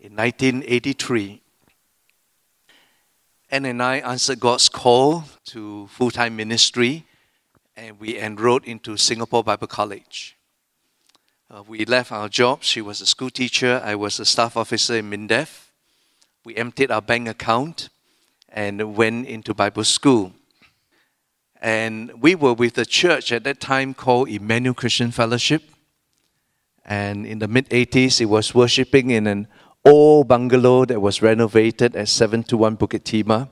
in 1983, Anne and I answered God's call to full time ministry and we enrolled into Singapore Bible College. Uh, we left our jobs. She was a school teacher, I was a staff officer in MINDEF. We emptied our bank account and went into Bible school. And we were with a church at that time called Emmanuel Christian Fellowship. And in the mid 80s, it was worshiping in an old bungalow that was renovated at 721 Bukit Timah.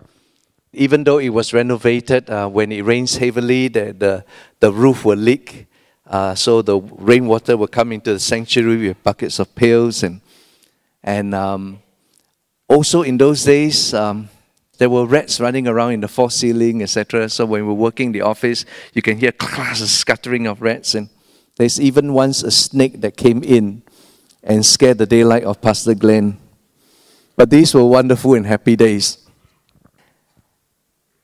Even though it was renovated, uh, when it rains heavily, the, the, the roof will leak. Uh, so the rainwater will come into the sanctuary with buckets of pails. And, and um, also in those days, um, there were rats running around in the false ceiling, etc. So when we were working in the office, you can hear a scattering of rats. And there's even once a snake that came in and scared the daylight of Pastor Glenn. But these were wonderful and happy days.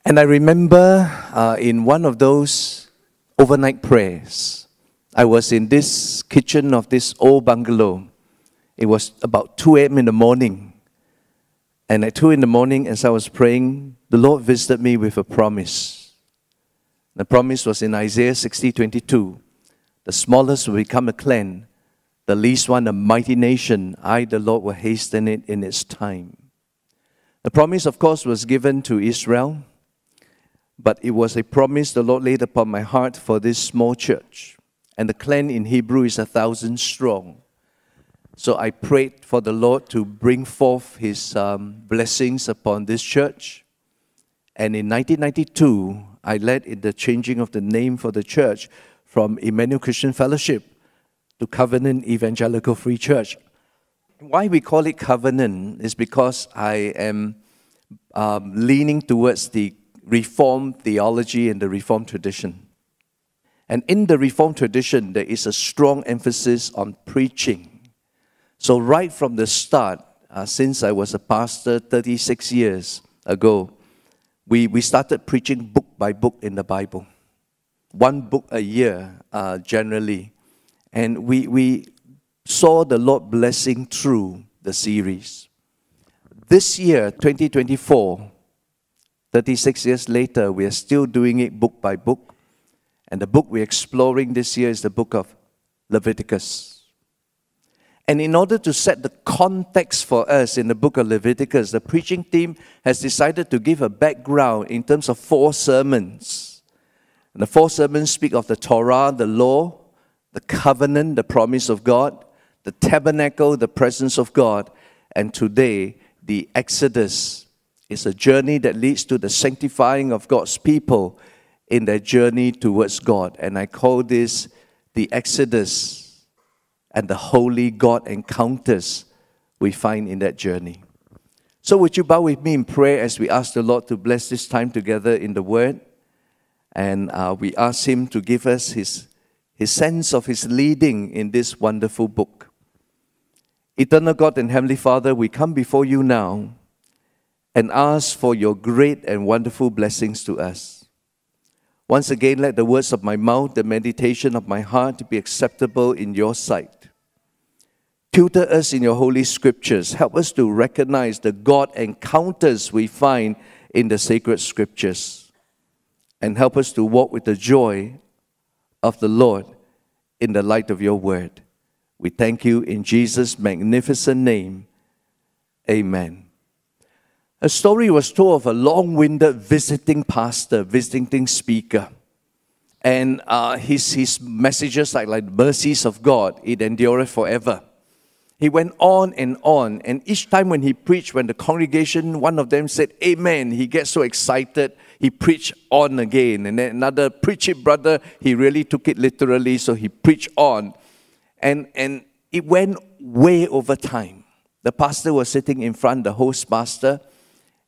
And I remember uh, in one of those overnight prayers, I was in this kitchen of this old bungalow. It was about 2 a.m. in the morning. And at 2 in the morning, as I was praying, the Lord visited me with a promise. The promise was in Isaiah 60 22. The smallest will become a clan, the least one a mighty nation. I, the Lord, will hasten it in its time. The promise, of course, was given to Israel, but it was a promise the Lord laid upon my heart for this small church. And the clan in Hebrew is a thousand strong. So I prayed for the Lord to bring forth His um, blessings upon this church. And in 1992, I led in the changing of the name for the church from Emmanuel Christian Fellowship to Covenant Evangelical Free Church. Why we call it covenant is because I am um, leaning towards the Reformed theology and the Reformed tradition. And in the Reformed tradition, there is a strong emphasis on preaching. So, right from the start, uh, since I was a pastor 36 years ago, we, we started preaching book by book in the Bible. One book a year, uh, generally. And we, we saw the Lord blessing through the series. This year, 2024, 36 years later, we are still doing it book by book. And the book we're exploring this year is the book of Leviticus. And in order to set the context for us in the book of Leviticus, the preaching team has decided to give a background in terms of four sermons. And the four sermons speak of the Torah, the law, the covenant, the promise of God, the tabernacle, the presence of God, and today, the Exodus is a journey that leads to the sanctifying of God's people in their journey towards God. And I call this the Exodus and the holy God encounters we find in that journey. So, would you bow with me in prayer as we ask the Lord to bless this time together in the Word? And uh, we ask Him to give us His his sense of his leading in this wonderful book. Eternal God and Heavenly Father, we come before you now and ask for your great and wonderful blessings to us. Once again, let the words of my mouth, the meditation of my heart be acceptable in your sight. Tutor us in your holy scriptures. Help us to recognize the God encounters we find in the sacred scriptures. And help us to walk with the joy of the Lord in the light of your word. We thank you in Jesus' magnificent name. Amen. A story was told of a long winded visiting pastor, visiting speaker. And uh, his, his messages, like, like mercies of God, it endureth forever. He went on and on, and each time when he preached, when the congregation, one of them said, Amen, he gets so excited he preached on again. And then another, preach it, brother. He really took it literally, so he preached on. And, and it went way over time. The pastor was sitting in front, the host pastor.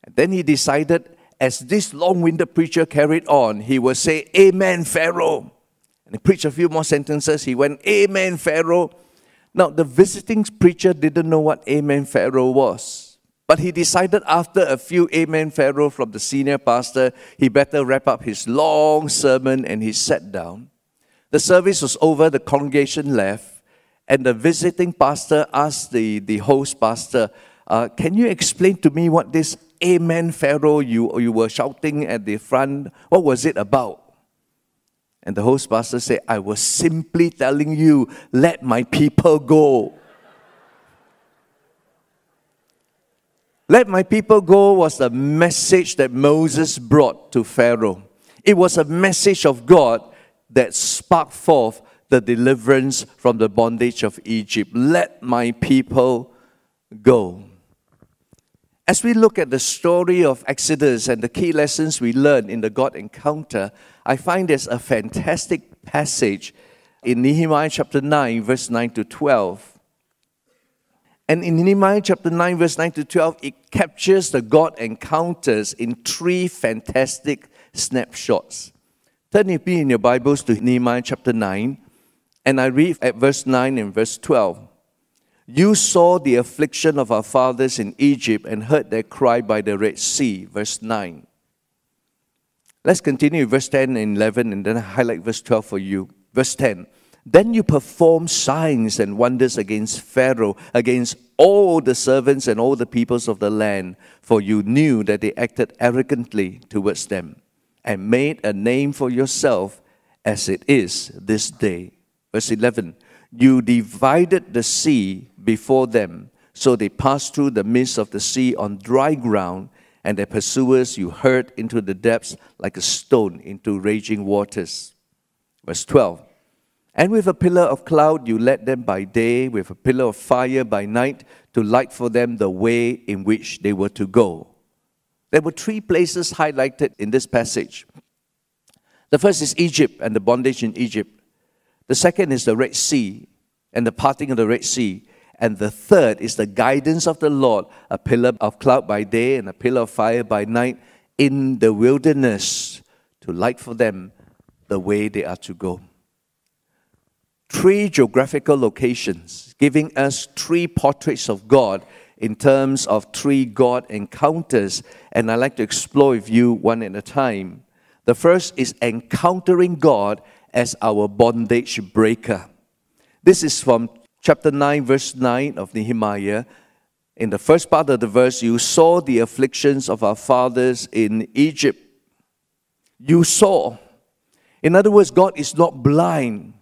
And then he decided, as this long winded preacher carried on, he would say, Amen, Pharaoh. And he preached a few more sentences. He went, Amen, Pharaoh. Now, the visiting preacher didn't know what Amen, Pharaoh was. But he decided after a few Amen, Pharaoh from the senior pastor, he better wrap up his long sermon and he sat down. The service was over, the congregation left, and the visiting pastor asked the, the host pastor, uh, Can you explain to me what this Amen, Pharaoh, you, you were shouting at the front, what was it about? And the host pastor said, I was simply telling you, let my people go. let my people go was the message that Moses brought to Pharaoh. It was a message of God that sparked forth the deliverance from the bondage of Egypt. Let my people go. As we look at the story of Exodus and the key lessons we learn in the God encounter, I find there's a fantastic passage in Nehemiah chapter 9, verse 9 to 12. And in Nehemiah chapter 9, verse 9 to 12, it captures the God encounters in three fantastic snapshots. Turn me in your Bibles to Nehemiah chapter 9, and I read at verse 9 and verse 12. You saw the affliction of our fathers in Egypt and heard their cry by the Red Sea. Verse 9. Let's continue verse 10 and 11 and then highlight verse 12 for you. Verse 10. Then you performed signs and wonders against Pharaoh, against all the servants and all the peoples of the land, for you knew that they acted arrogantly towards them, and made a name for yourself as it is this day. Verse 11 You divided the sea before them. So they passed through the midst of the sea on dry ground, and their pursuers you hurled into the depths like a stone into raging waters. Verse 12. And with a pillar of cloud you led them by day, with a pillar of fire by night, to light for them the way in which they were to go. There were three places highlighted in this passage. The first is Egypt and the bondage in Egypt. The second is the Red Sea and the parting of the Red Sea. And the third is the guidance of the Lord, a pillar of cloud by day and a pillar of fire by night in the wilderness to light for them the way they are to go. Three geographical locations giving us three portraits of God in terms of three God encounters. And I'd like to explore with you one at a time. The first is encountering God as our bondage breaker. This is from chapter 9, verse 9 of Nehemiah, in the first part of the verse, you saw the afflictions of our fathers in Egypt. You saw. In other words, God is not blind.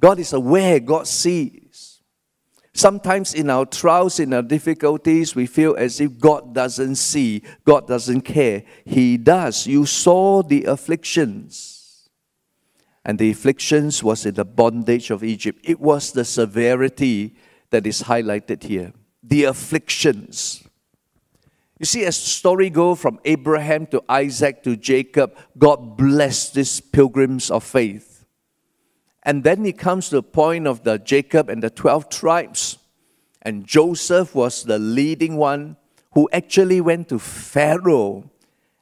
God is aware, God sees. Sometimes in our trials, in our difficulties, we feel as if God doesn't see, God doesn't care. He does. You saw the afflictions and the afflictions was in the bondage of Egypt. It was the severity that is highlighted here. The afflictions. You see, as the story goes from Abraham to Isaac to Jacob, God blessed these pilgrims of faith. And then it comes to the point of the Jacob and the 12 tribes. And Joseph was the leading one who actually went to Pharaoh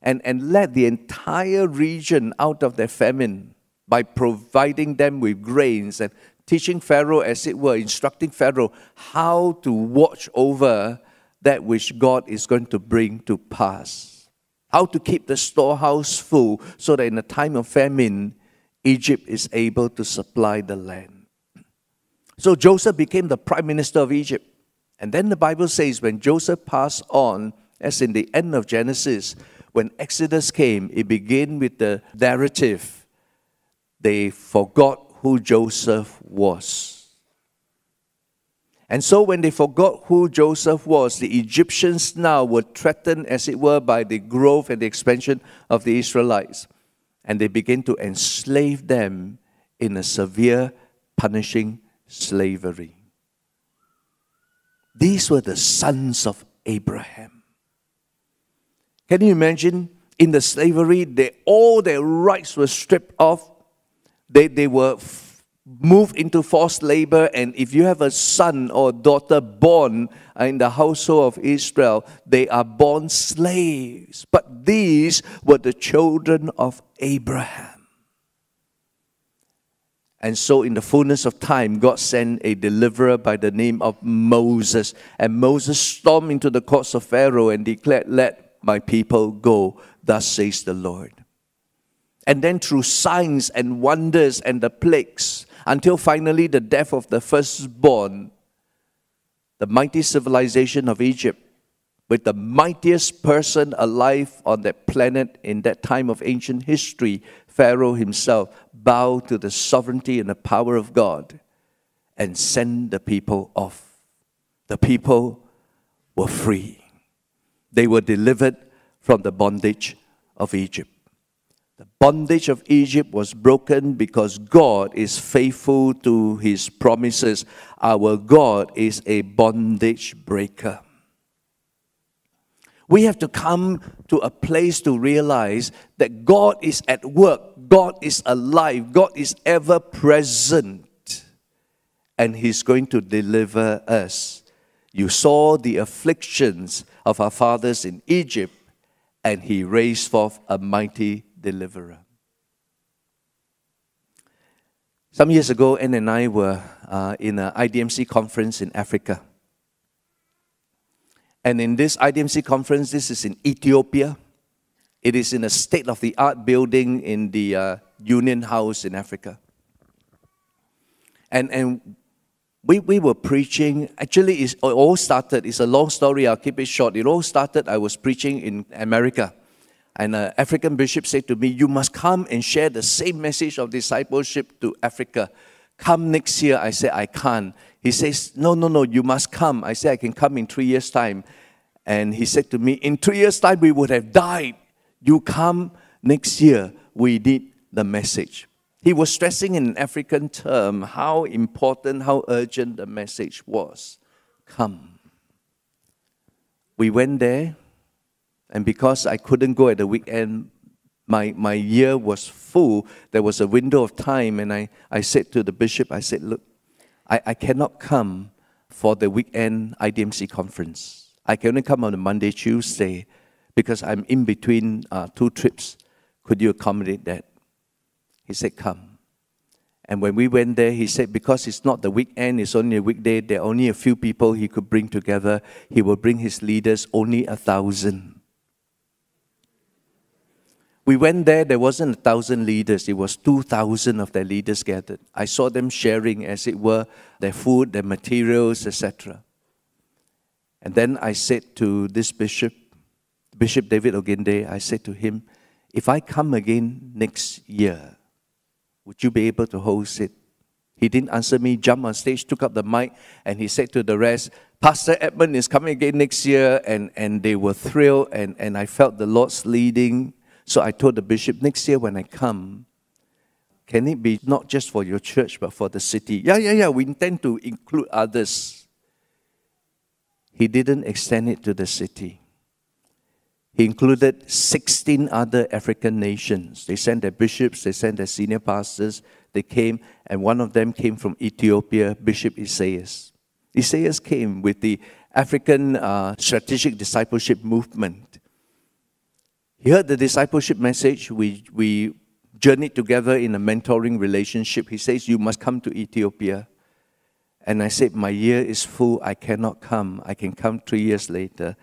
and, and led the entire region out of their famine by providing them with grains and teaching Pharaoh, as it were, instructing Pharaoh how to watch over that which God is going to bring to pass. How to keep the storehouse full so that in a time of famine, Egypt is able to supply the land. So Joseph became the prime minister of Egypt. And then the Bible says when Joseph passed on, as in the end of Genesis, when Exodus came, it began with the narrative they forgot who Joseph was. And so, when they forgot who Joseph was, the Egyptians now were threatened, as it were, by the growth and the expansion of the Israelites. And they began to enslave them in a severe, punishing slavery. These were the sons of Abraham. Can you imagine? In the slavery, they, all their rights were stripped off they, they were f- move into forced labor, and if you have a son or daughter born uh, in the household of Israel, they are born slaves. But these were the children of Abraham. And so, in the fullness of time, God sent a deliverer by the name of Moses. And Moses stormed into the courts of Pharaoh and declared, Let my people go. Thus says the Lord. And then, through signs and wonders and the plagues, until finally the death of the firstborn, the mighty civilization of Egypt, with the mightiest person alive on that planet in that time of ancient history, Pharaoh himself, bowed to the sovereignty and the power of God and sent the people off. The people were free. They were delivered from the bondage of Egypt. The bondage of Egypt was broken because God is faithful to his promises. Our God is a bondage breaker. We have to come to a place to realize that God is at work, God is alive, God is ever present, and He's going to deliver us. You saw the afflictions of our fathers in Egypt, and He raised forth a mighty deliverer. Some years ago, Anne and I were uh, in an IDMC conference in Africa. And in this IDMC conference, this is in Ethiopia. It is in a state of the art building in the uh, Union House in Africa. And, and we, we were preaching. Actually, it all started, it's a long story, I'll keep it short. It all started, I was preaching in America. And an African bishop said to me, You must come and share the same message of discipleship to Africa. Come next year. I said, I can't. He says, No, no, no, you must come. I said, I can come in three years' time. And he said to me, In three years' time, we would have died. You come next year. We need the message. He was stressing in an African term how important, how urgent the message was. Come. We went there and because I couldn't go at the weekend, my, my year was full. There was a window of time, and I, I said to the bishop, I said, Look, I, I cannot come for the weekend IDMC conference. I can only come on a Monday, Tuesday, because I'm in between uh, two trips. Could you accommodate that? He said, Come. And when we went there, he said, because it's not the weekend, it's only a weekday, there are only a few people he could bring together. He will bring his leaders, only a thousand. We went there, there wasn't a thousand leaders, it was 2,000 of their leaders gathered. I saw them sharing, as it were, their food, their materials, etc. And then I said to this bishop, Bishop David Oginde, I said to him, if I come again next year, would you be able to host it? He didn't answer me, jumped on stage, took up the mic, and he said to the rest, Pastor Edmund is coming again next year, and, and they were thrilled, and, and I felt the Lord's leading so I told the bishop, next year when I come, can it be not just for your church, but for the city? Yeah, yeah, yeah, we intend to include others. He didn't extend it to the city. He included 16 other African nations. They sent their bishops, they sent their senior pastors. They came, and one of them came from Ethiopia, Bishop Isaias. Isaias came with the African uh, Strategic Discipleship Movement. He heard the discipleship message. We, we journeyed together in a mentoring relationship. He says, You must come to Ethiopia. And I said, My year is full. I cannot come. I can come three years later.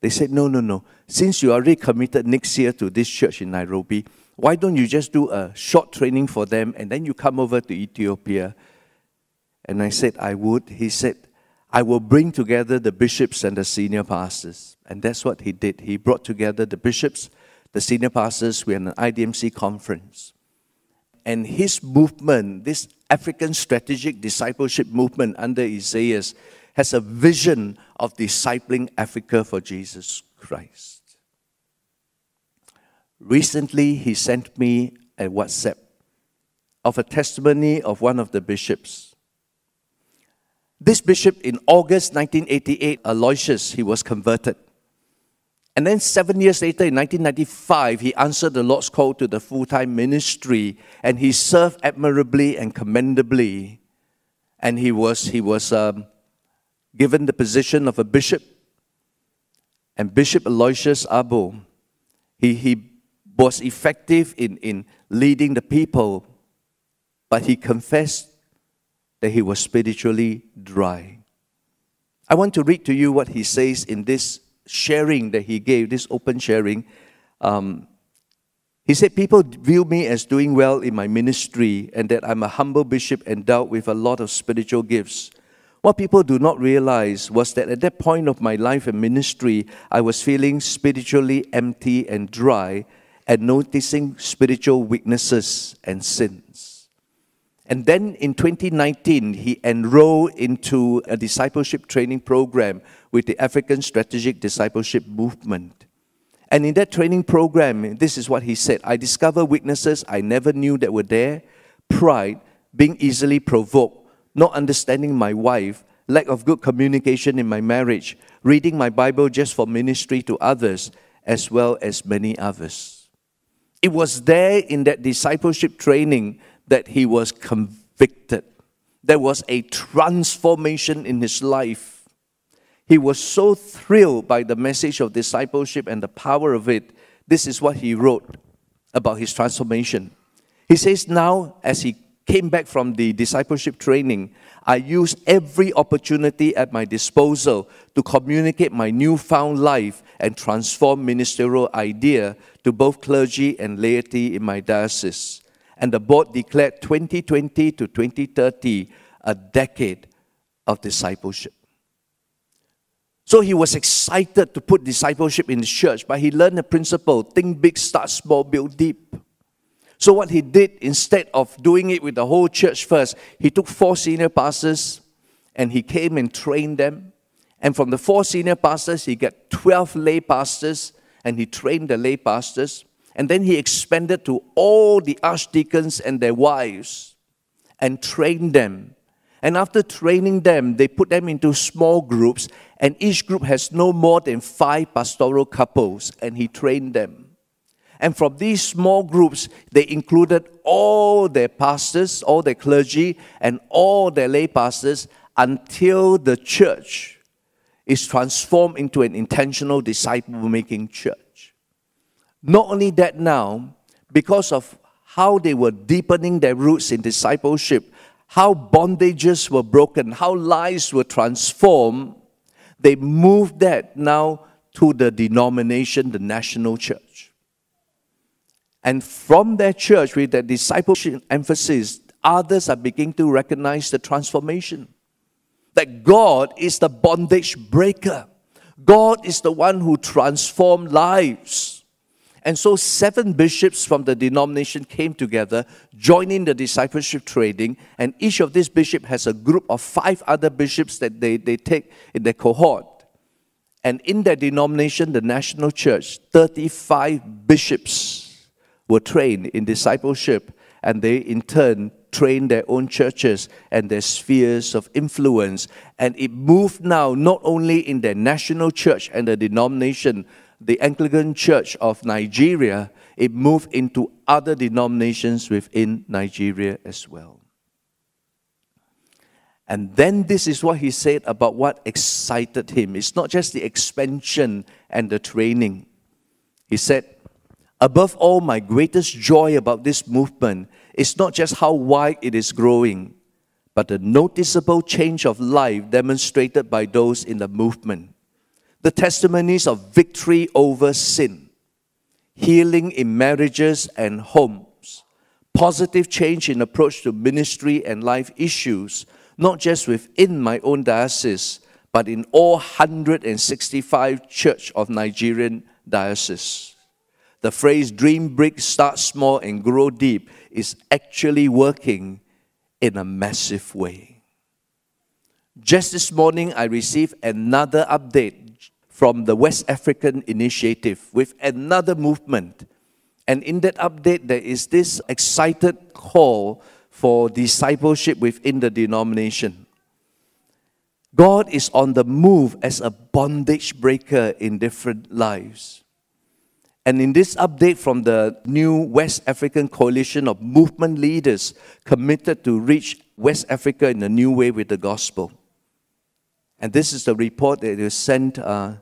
They said, No, no, no. Since you already committed next year to this church in Nairobi, why don't you just do a short training for them and then you come over to Ethiopia? And I said, I would. He said, I will bring together the bishops and the senior pastors. And that's what he did. He brought together the bishops the senior pastors were in an IDMC conference. And his movement, this African strategic discipleship movement under Isaias, has a vision of discipling Africa for Jesus Christ. Recently, he sent me a WhatsApp of a testimony of one of the bishops. This bishop in August 1988, Aloysius, he was converted. And then seven years later, in 1995, he answered the Lord's call to the full time ministry, and he served admirably and commendably. And he was, he was um, given the position of a bishop. And Bishop Aloysius Abo, he, he was effective in, in leading the people, but he confessed that he was spiritually dry. I want to read to you what he says in this sharing that he gave, this open sharing. Um, he said, People view me as doing well in my ministry and that I'm a humble bishop endowed with a lot of spiritual gifts. What people do not realize was that at that point of my life and ministry, I was feeling spiritually empty and dry and noticing spiritual weaknesses and sins. And then in 2019, he enrolled into a discipleship training program with the African Strategic Discipleship Movement. And in that training program, this is what he said I discovered weaknesses I never knew that were there pride, being easily provoked, not understanding my wife, lack of good communication in my marriage, reading my Bible just for ministry to others, as well as many others. It was there in that discipleship training that he was convicted. There was a transformation in his life. He was so thrilled by the message of discipleship and the power of it. This is what he wrote about his transformation. He says, Now, as he came back from the discipleship training, I used every opportunity at my disposal to communicate my newfound life and transform ministerial idea to both clergy and laity in my diocese. And the board declared 2020 to 2030 a decade of discipleship. So he was excited to put discipleship in the church, but he learned the principle think big, start small, build deep. So, what he did, instead of doing it with the whole church first, he took four senior pastors and he came and trained them. And from the four senior pastors, he got 12 lay pastors and he trained the lay pastors. And then he expanded to all the archdeacons and their wives and trained them. And after training them, they put them into small groups, and each group has no more than five pastoral couples, and he trained them. And from these small groups, they included all their pastors, all their clergy, and all their lay pastors until the church is transformed into an intentional disciple making church. Not only that, now, because of how they were deepening their roots in discipleship, how bondages were broken, how lives were transformed, they moved that now to the denomination, the national church. And from their church, with that discipleship emphasis, others are beginning to recognize the transformation. That God is the bondage breaker. God is the one who transforms lives. And so, seven bishops from the denomination came together, joining the discipleship training, and each of these bishops has a group of five other bishops that they, they take in their cohort. And in their denomination, the national church, 35 bishops were trained in discipleship and they in turn trained their own churches and their spheres of influence. And it moved now not only in their national church and the denomination, the Anglican Church of Nigeria, it moved into other denominations within Nigeria as well. And then this is what he said about what excited him. It's not just the expansion and the training. He said, Above all, my greatest joy about this movement is not just how wide it is growing, but the noticeable change of life demonstrated by those in the movement. The testimonies of victory over sin, healing in marriages and homes, positive change in approach to ministry and life issues, not just within my own diocese, but in all 165 church of Nigerian dioceses the phrase dream big, start small, and grow deep is actually working in a massive way. Just this morning, I received another update from the West African Initiative with another movement. And in that update, there is this excited call for discipleship within the denomination. God is on the move as a bondage breaker in different lives. And in this update from the new West African coalition of movement leaders committed to reach West Africa in a new way with the gospel. And this is the report that is sent, uh,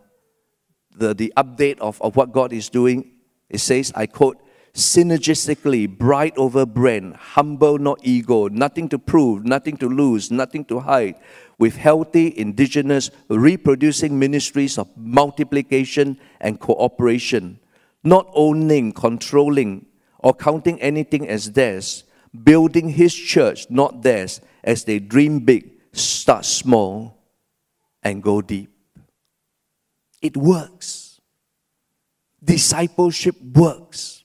the, the update of, of what God is doing. It says, I quote, synergistically, bright over brand, humble, not ego, nothing to prove, nothing to lose, nothing to hide, with healthy, indigenous, reproducing ministries of multiplication and cooperation, not owning, controlling, or counting anything as theirs, building His church, not theirs, as they dream big, start small, and go deep. It works. Discipleship works.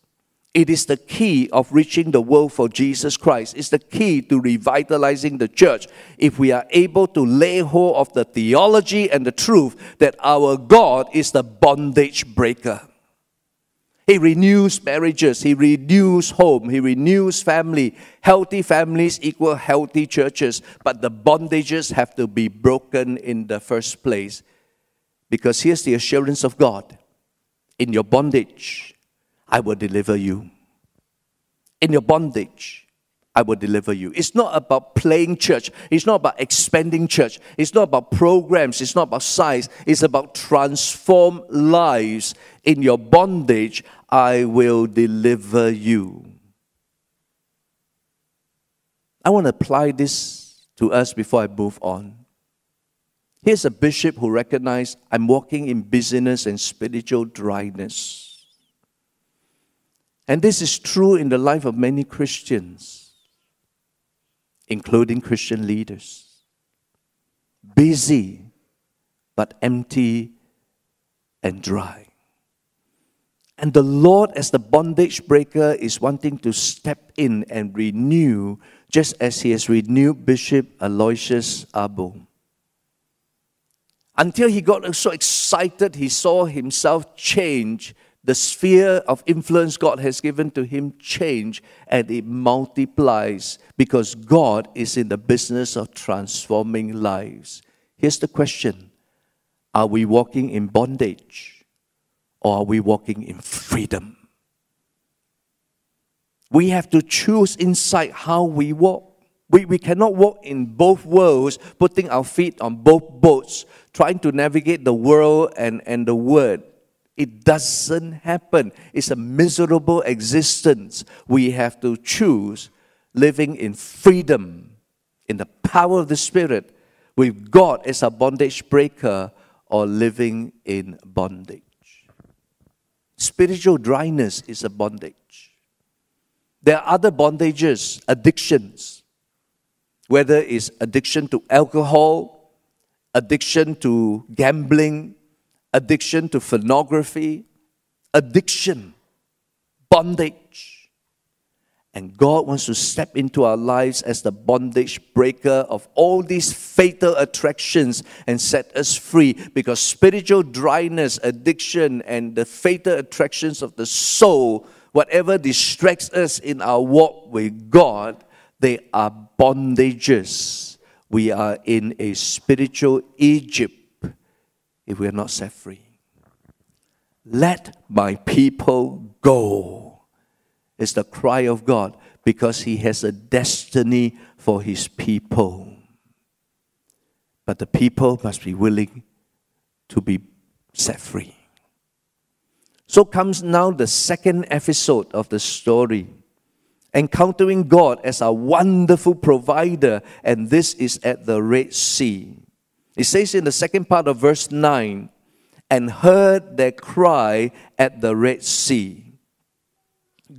It is the key of reaching the world for Jesus Christ. It's the key to revitalizing the church. If we are able to lay hold of the theology and the truth that our God is the bondage breaker. He renews marriages, He renews home, He renews family. Healthy families equal healthy churches, but the bondages have to be broken in the first place. Because here's the assurance of God in your bondage, I will deliver you. In your bondage, I will deliver you. It's not about playing church. It's not about expanding church. It's not about programs. It's not about size. It's about transform lives. In your bondage, I will deliver you. I want to apply this to us before I move on. Here's a bishop who recognized I'm walking in busyness and spiritual dryness. And this is true in the life of many Christians, including Christian leaders. Busy, but empty and dry. And the Lord, as the bondage breaker, is wanting to step in and renew, just as He has renewed Bishop Aloysius Abo. Until he got so excited, he saw himself change the sphere of influence God has given to him change and it multiplies because God is in the business of transforming lives. Here's the question Are we walking in bondage or are we walking in freedom? We have to choose inside how we walk. We, we cannot walk in both worlds, putting our feet on both boats, trying to navigate the world and, and the word. It doesn't happen. It's a miserable existence. We have to choose living in freedom, in the power of the Spirit, with God as a bondage breaker, or living in bondage. Spiritual dryness is a bondage. There are other bondages, addictions, whether it's addiction to alcohol, addiction to gambling, addiction to pornography, addiction, bondage. And God wants to step into our lives as the bondage breaker of all these fatal attractions and set us free because spiritual dryness, addiction, and the fatal attractions of the soul, whatever distracts us in our walk with God, they are bondages. We are in a spiritual Egypt if we are not set free. Let my people go is the cry of God because He has a destiny for His people. But the people must be willing to be set free. So comes now the second episode of the story encountering God as a wonderful provider, and this is at the Red Sea. It says in the second part of verse 9, and heard their cry at the Red Sea.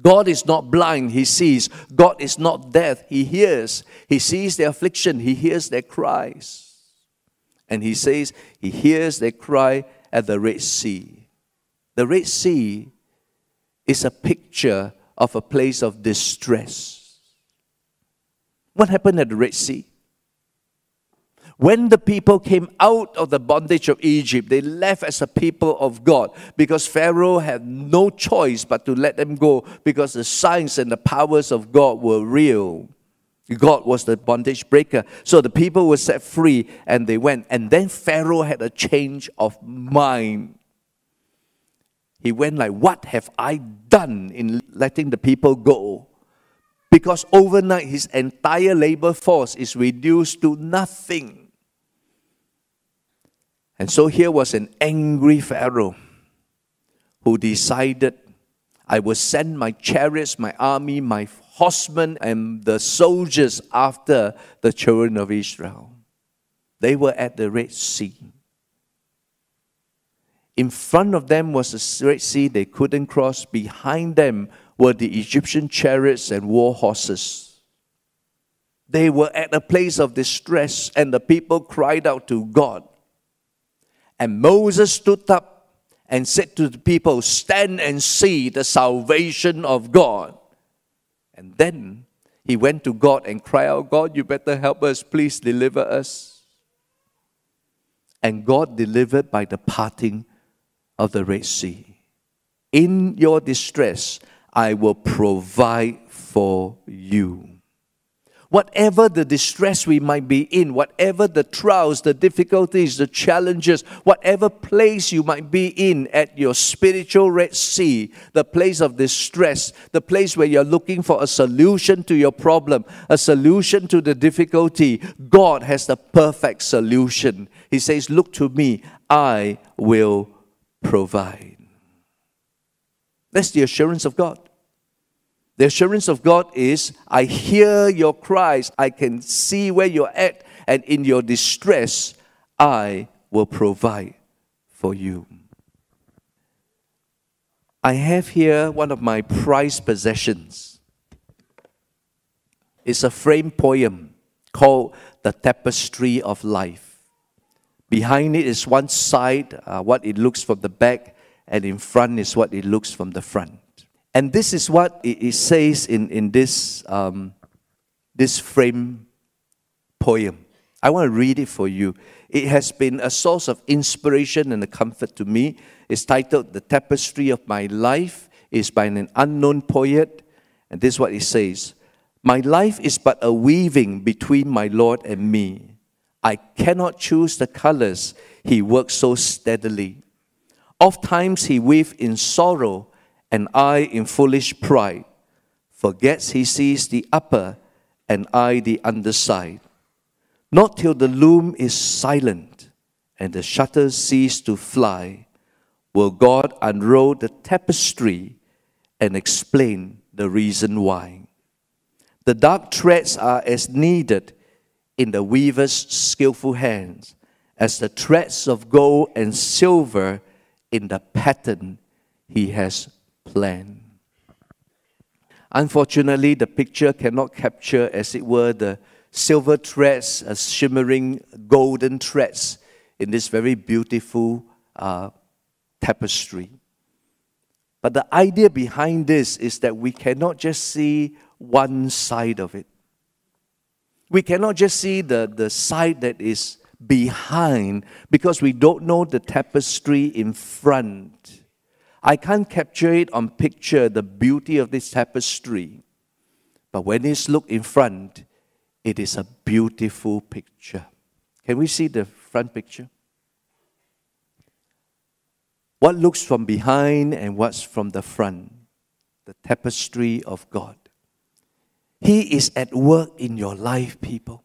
God is not blind, He sees. God is not deaf, He hears. He sees their affliction, He hears their cries. And He says, He hears their cry at the Red Sea. The Red Sea is a picture of a place of distress. What happened at the Red Sea? When the people came out of the bondage of Egypt, they left as a people of God because Pharaoh had no choice but to let them go because the signs and the powers of God were real. God was the bondage breaker. So the people were set free and they went. And then Pharaoh had a change of mind. He went like, What have I done in letting the people go? Because overnight his entire labor force is reduced to nothing. And so here was an angry Pharaoh who decided, I will send my chariots, my army, my horsemen and the soldiers after the children of Israel. They were at the Red Sea. In front of them was the Red Sea they couldn't cross. Behind them were the Egyptian chariots and war horses. They were at a place of distress, and the people cried out to God. And Moses stood up and said to the people, Stand and see the salvation of God. And then he went to God and cried out, God, you better help us, please deliver us. And God delivered by the parting of the Red Sea. In your distress, I will provide for you. Whatever the distress we might be in, whatever the trials, the difficulties, the challenges, whatever place you might be in at your spiritual Red Sea, the place of distress, the place where you're looking for a solution to your problem, a solution to the difficulty, God has the perfect solution. He says, Look to me, I will provide. That's the assurance of God. The assurance of God is I hear your cries, I can see where you're at, and in your distress, I will provide for you. I have here one of my prized possessions. It's a framed poem called The Tapestry of Life. Behind it is one side, uh, what it looks from the back, and in front is what it looks from the front. And this is what it, says in, in this, um, this frame poem. I want to read it for you. It has been a source of inspiration and a comfort to me. It's titled The Tapestry of My Life. It's by an unknown poet. And this is what it says My life is but a weaving between my Lord and me. I cannot choose the colors he works so steadily. Oft times he weaves in sorrow and I in foolish pride forgets he sees the upper and I the underside. Not till the loom is silent and the shutters cease to fly will God unroll the tapestry and explain the reason why. The dark threads are as needed in the weaver's skillful hands as the threads of gold and silver in the pattern he has plan. Unfortunately, the picture cannot capture, as it were, the silver threads, uh, shimmering golden threads in this very beautiful uh, tapestry. But the idea behind this is that we cannot just see one side of it. We cannot just see the, the side that is behind because we don't know the tapestry in front. I can't capture it on picture, the beauty of this tapestry. But when it's looked in front, it is a beautiful picture. Can we see the front picture? What looks from behind and what's from the front? The tapestry of God. He is at work in your life, people.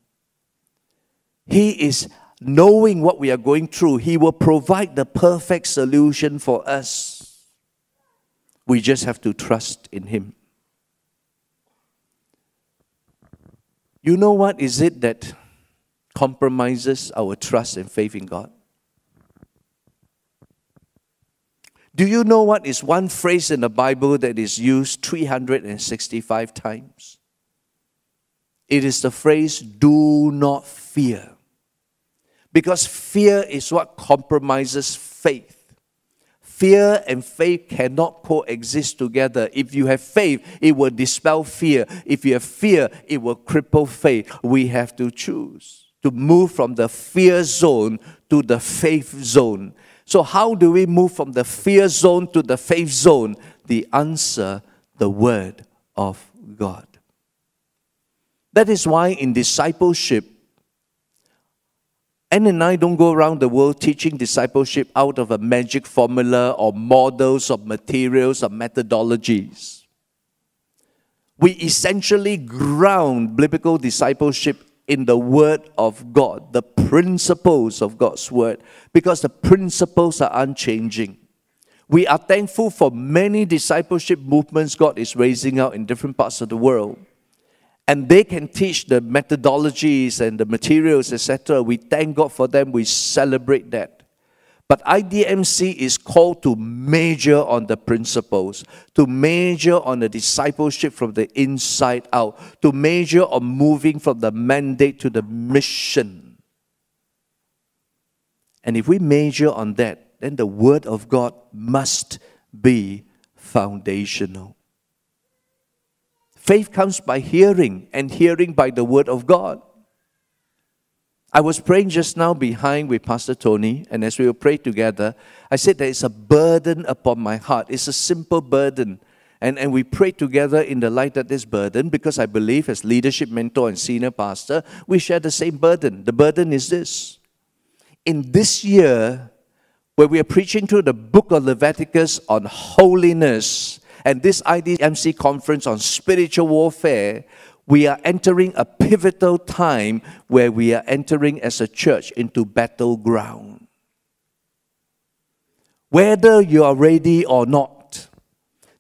He is knowing what we are going through. He will provide the perfect solution for us. We just have to trust in Him. You know what is it that compromises our trust and faith in God? Do you know what is one phrase in the Bible that is used 365 times? It is the phrase, do not fear. Because fear is what compromises faith. Fear and faith cannot coexist together. If you have faith, it will dispel fear. If you have fear, it will cripple faith. We have to choose to move from the fear zone to the faith zone. So, how do we move from the fear zone to the faith zone? The answer, the Word of God. That is why in discipleship, Anne and I don't go around the world teaching discipleship out of a magic formula or models of materials or methodologies. We essentially ground biblical discipleship in the Word of God, the principles of God's Word, because the principles are unchanging. We are thankful for many discipleship movements God is raising out in different parts of the world and they can teach the methodologies and the materials, etc. We thank God for them, we celebrate that. But IDMC is called to major on the principles, to major on the discipleship from the inside out, to major on moving from the mandate to the mission. And if we major on that, then the Word of God must be foundational. Faith comes by hearing, and hearing by the Word of God. I was praying just now behind with Pastor Tony, and as we were praying together, I said there is a burden upon my heart. It's a simple burden. And, and we prayed together in the light of this burden because I believe, as leadership mentor and senior pastor, we share the same burden. The burden is this. In this year, where we are preaching through the book of Leviticus on holiness, and this IDMC conference on spiritual warfare, we are entering a pivotal time where we are entering as a church into battleground. Whether you are ready or not,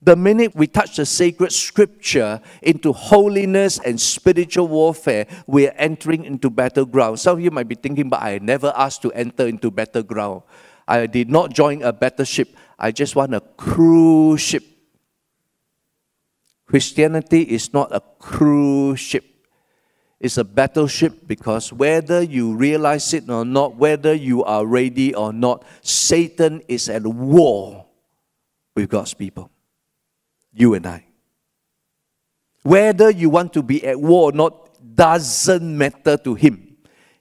the minute we touch the sacred scripture into holiness and spiritual warfare, we are entering into battleground. Some of you might be thinking, but I never asked to enter into battleground. I did not join a battleship. I just want a cruise ship Christianity is not a cruise ship. It's a battleship because whether you realize it or not, whether you are ready or not, Satan is at war with God's people. You and I. Whether you want to be at war or not doesn't matter to him.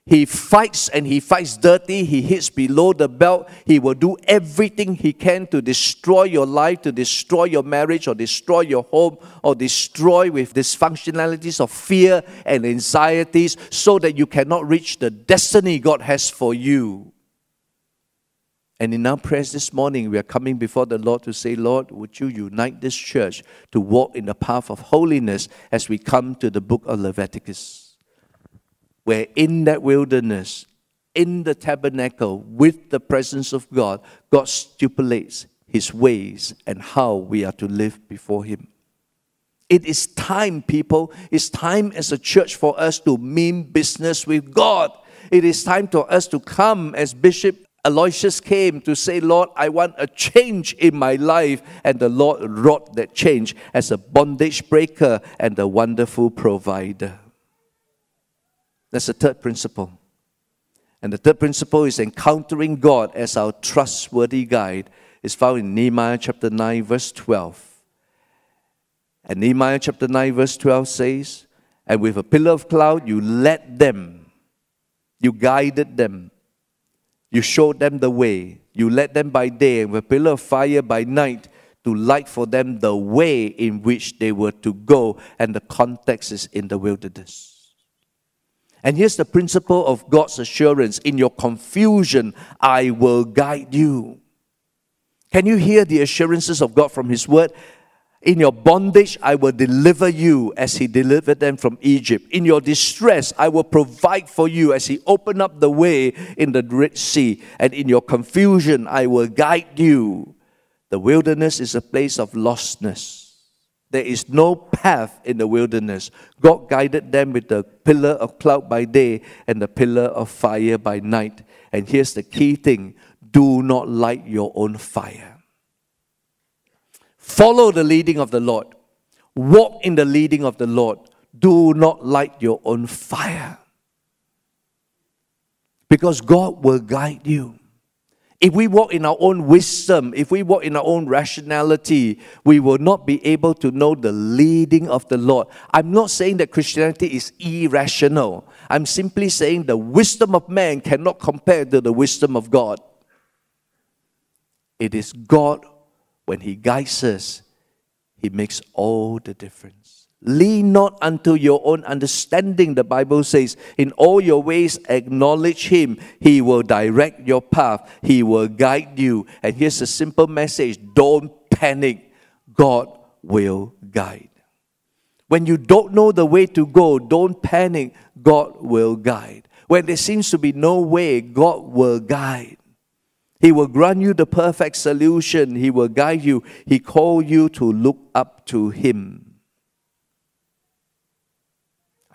He fights and he fights dirty. He hits below the belt. He will do everything he can to destroy your life, to destroy your marriage, or destroy your home, or destroy with dysfunctionalities of fear and anxieties so that you cannot reach the destiny God has for you. And in our prayers this morning, we are coming before the Lord to say, Lord, would you unite this church to walk in the path of holiness as we come to the book of Leviticus? Where in that wilderness, in the tabernacle, with the presence of God, God stipulates his ways and how we are to live before him. It is time, people. It's time as a church for us to mean business with God. It is time for us to come as Bishop Aloysius came to say, Lord, I want a change in my life. And the Lord wrought that change as a bondage breaker and a wonderful provider. That's the third principle. And the third principle is encountering God as our trustworthy guide. It's found in Nehemiah chapter 9, verse 12. And Nehemiah chapter 9, verse 12 says, And with a pillar of cloud you led them, you guided them, you showed them the way, you led them by day, and with a pillar of fire by night to light for them the way in which they were to go. And the context is in the wilderness. And here's the principle of God's assurance in your confusion, I will guide you. Can you hear the assurances of God from His word? In your bondage, I will deliver you as He delivered them from Egypt. In your distress, I will provide for you as He opened up the way in the Red Sea. And in your confusion, I will guide you. The wilderness is a place of lostness. There is no path in the wilderness. God guided them with the pillar of cloud by day and the pillar of fire by night. And here's the key thing do not light your own fire. Follow the leading of the Lord, walk in the leading of the Lord. Do not light your own fire. Because God will guide you. If we walk in our own wisdom, if we walk in our own rationality, we will not be able to know the leading of the Lord. I'm not saying that Christianity is irrational. I'm simply saying the wisdom of man cannot compare to the wisdom of God. It is God, when He guides us, He makes all the difference. Lean not unto your own understanding, the Bible says. In all your ways, acknowledge Him. He will direct your path, He will guide you. And here's a simple message don't panic. God will guide. When you don't know the way to go, don't panic. God will guide. When there seems to be no way, God will guide. He will grant you the perfect solution. He will guide you. He called you to look up to Him.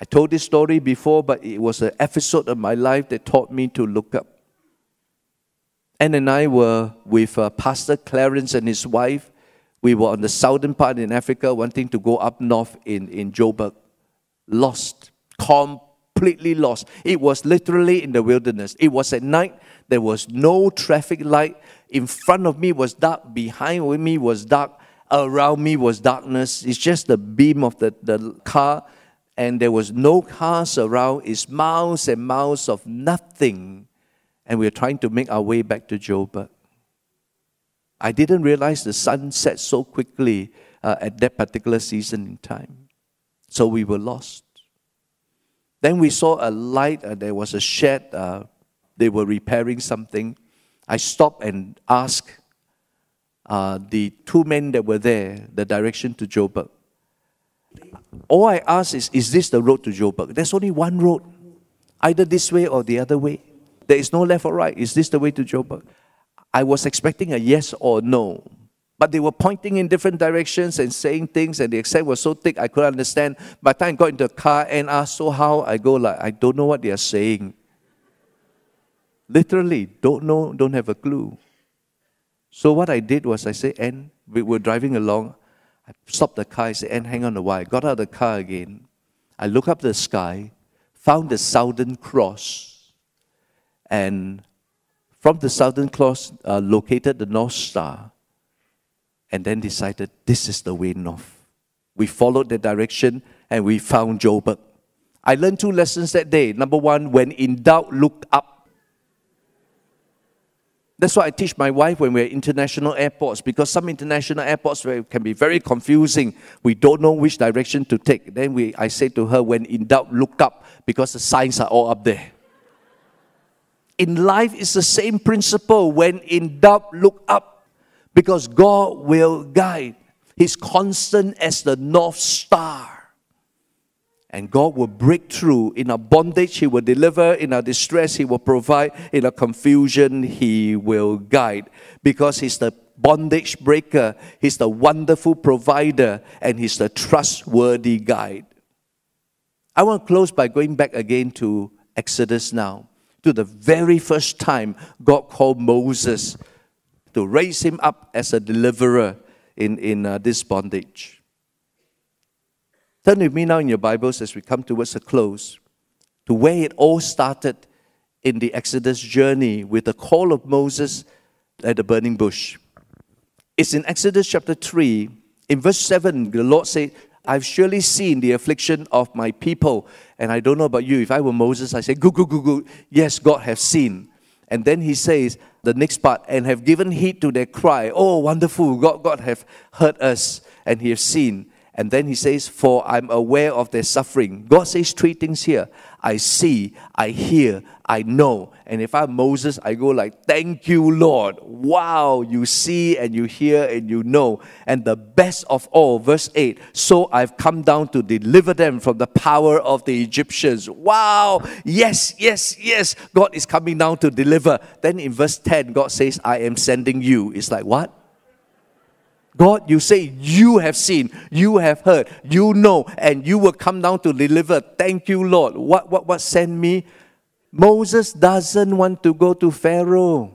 I told this story before, but it was an episode of my life that taught me to look up. Anne and I were with uh, Pastor Clarence and his wife. We were on the southern part in Africa, wanting to go up north in, in Joburg. Lost, completely lost. It was literally in the wilderness. It was at night. There was no traffic light. In front of me was dark. Behind me was dark. Around me was darkness. It's just the beam of the, the car and there was no cars around. It's miles and miles of nothing. And we are trying to make our way back to Joburg. I didn't realize the sun set so quickly uh, at that particular season in time. So we were lost. Then we saw a light, uh, there was a shed, uh, they were repairing something. I stopped and asked uh, the two men that were there the direction to Joburg. All I ask is, is this the road to Joburg? There's only one road, either this way or the other way. There is no left or right. Is this the way to Joburg? I was expecting a yes or no. But they were pointing in different directions and saying things, and the accent was so thick I couldn't understand. By the time I got into the car and asked, So how? I go like, I don't know what they are saying. Literally, don't know, don't have a clue. So what I did was I said, and we were driving along. I stopped the car. I said, and hang on a while. I got out of the car again. I looked up the sky, found the Southern Cross, and from the Southern Cross, uh, located the North Star, and then decided this is the way north. We followed the direction and we found Joburg. I learned two lessons that day. Number one, when in doubt, look up. That's why I teach my wife when we're at international airports because some international airports can be very confusing. We don't know which direction to take. Then we, I say to her, when in doubt, look up because the signs are all up there. In life, it's the same principle. When in doubt, look up because God will guide. He's constant as the North Star. And God will break through. In our bondage, He will deliver. In our distress, He will provide. In our confusion, He will guide. Because He's the bondage breaker, He's the wonderful provider, and He's the trustworthy guide. I want to close by going back again to Exodus now, to the very first time God called Moses to raise him up as a deliverer in, in uh, this bondage. Turn with me now in your Bibles as we come towards a close to where it all started in the Exodus journey with the call of Moses at the burning bush. It's in Exodus chapter 3. In verse 7, the Lord said, I've surely seen the affliction of my people. And I don't know about you. If I were Moses, I say, Go, go, go, go. Yes, God has seen. And then he says, the next part, and have given heed to their cry. Oh, wonderful. God, God have heard us and he has seen. And then he says, For I'm aware of their suffering. God says three things here I see, I hear, I know. And if I'm Moses, I go like, Thank you, Lord. Wow, you see and you hear and you know. And the best of all, verse 8 So I've come down to deliver them from the power of the Egyptians. Wow, yes, yes, yes. God is coming down to deliver. Then in verse 10, God says, I am sending you. It's like, What? God, you say you have seen, you have heard, you know, and you will come down to deliver. Thank you, Lord. What, what, what sent me? Moses doesn't want to go to Pharaoh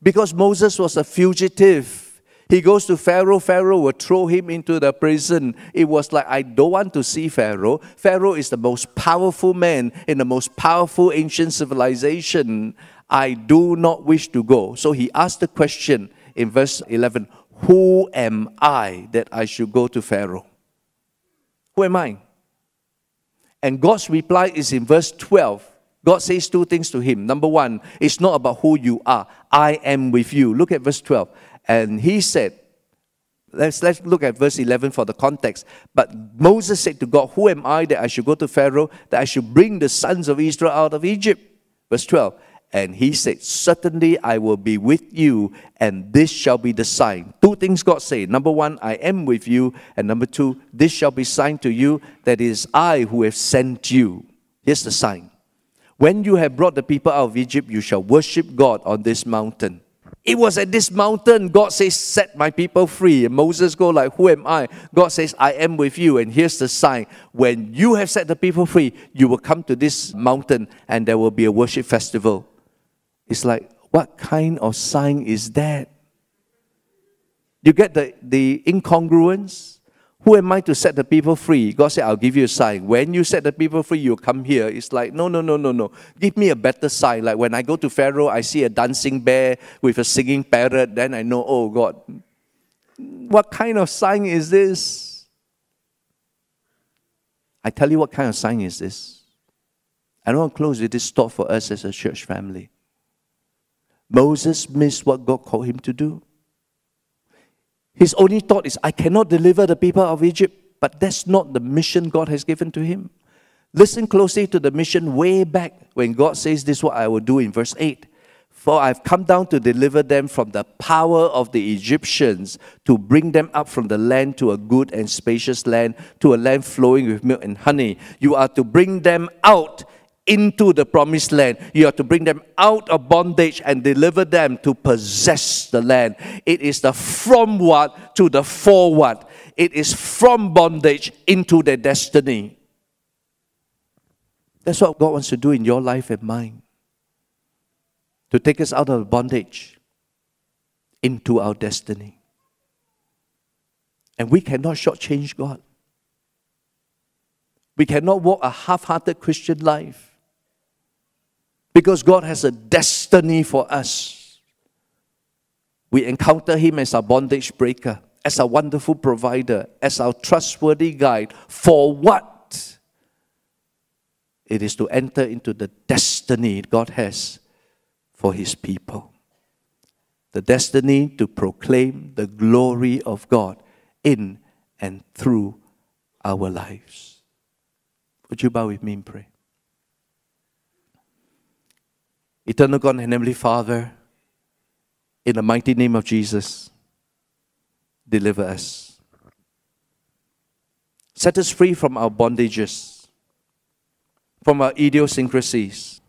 because Moses was a fugitive. He goes to Pharaoh, Pharaoh will throw him into the prison. It was like, I don't want to see Pharaoh. Pharaoh is the most powerful man in the most powerful ancient civilization. I do not wish to go. So he asked the question in verse 11 who am I that I should go to Pharaoh? Who am I? And God's reply is in verse 12. God says two things to him. Number one, it's not about who you are. I am with you. Look at verse 12. And he said, Let's, let's look at verse 11 for the context. But Moses said to God, Who am I that I should go to Pharaoh, that I should bring the sons of Israel out of Egypt? Verse 12. And he said, Certainly I will be with you, and this shall be the sign. Two things God said. Number one, I am with you. And number two, this shall be sign to you that it is I who have sent you. Here's the sign. When you have brought the people out of Egypt, you shall worship God on this mountain. It was at this mountain God says, Set my people free. And Moses go like, Who am I? God says, I am with you. And here's the sign. When you have set the people free, you will come to this mountain and there will be a worship festival. It's like, what kind of sign is that? You get the, the incongruence? Who am I to set the people free? God said, I'll give you a sign. When you set the people free, you come here. It's like, no, no, no, no, no. Give me a better sign. Like when I go to Pharaoh, I see a dancing bear with a singing parrot, then I know, oh God, what kind of sign is this? I tell you what kind of sign is this. I don't want to close with this thought for us as a church family. Moses missed what God called him to do. His only thought is, I cannot deliver the people of Egypt. But that's not the mission God has given to him. Listen closely to the mission way back when God says, This is what I will do in verse 8. For I've come down to deliver them from the power of the Egyptians, to bring them up from the land to a good and spacious land, to a land flowing with milk and honey. You are to bring them out into the promised land. You are to bring them out of bondage and deliver them to possess the land. It is the from what to the forward. It is from bondage into their destiny. That's what God wants to do in your life and mine. To take us out of bondage into our destiny. And we cannot shortchange God. We cannot walk a half hearted Christian life because God has a destiny for us. We encounter Him as our bondage breaker, as our wonderful provider, as our trustworthy guide. For what? It is to enter into the destiny God has for His people. The destiny to proclaim the glory of God in and through our lives. Would you bow with me and pray? Eternal God and Heavenly Father, in the mighty name of Jesus, deliver us. Set us free from our bondages, from our idiosyncrasies,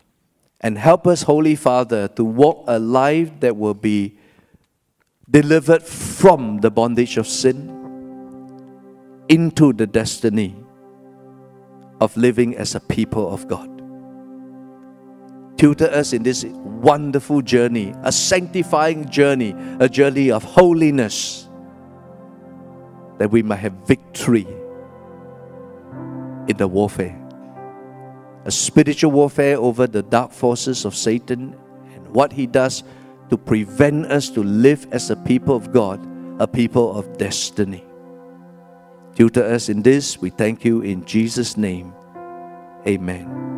and help us, Holy Father, to walk a life that will be delivered from the bondage of sin into the destiny of living as a people of God tutor us in this wonderful journey, a sanctifying journey, a journey of holiness, that we might have victory in the warfare. A spiritual warfare over the dark forces of Satan and what he does to prevent us to live as a people of God, a people of destiny. Tutor us in this. We thank you in Jesus' name. Amen.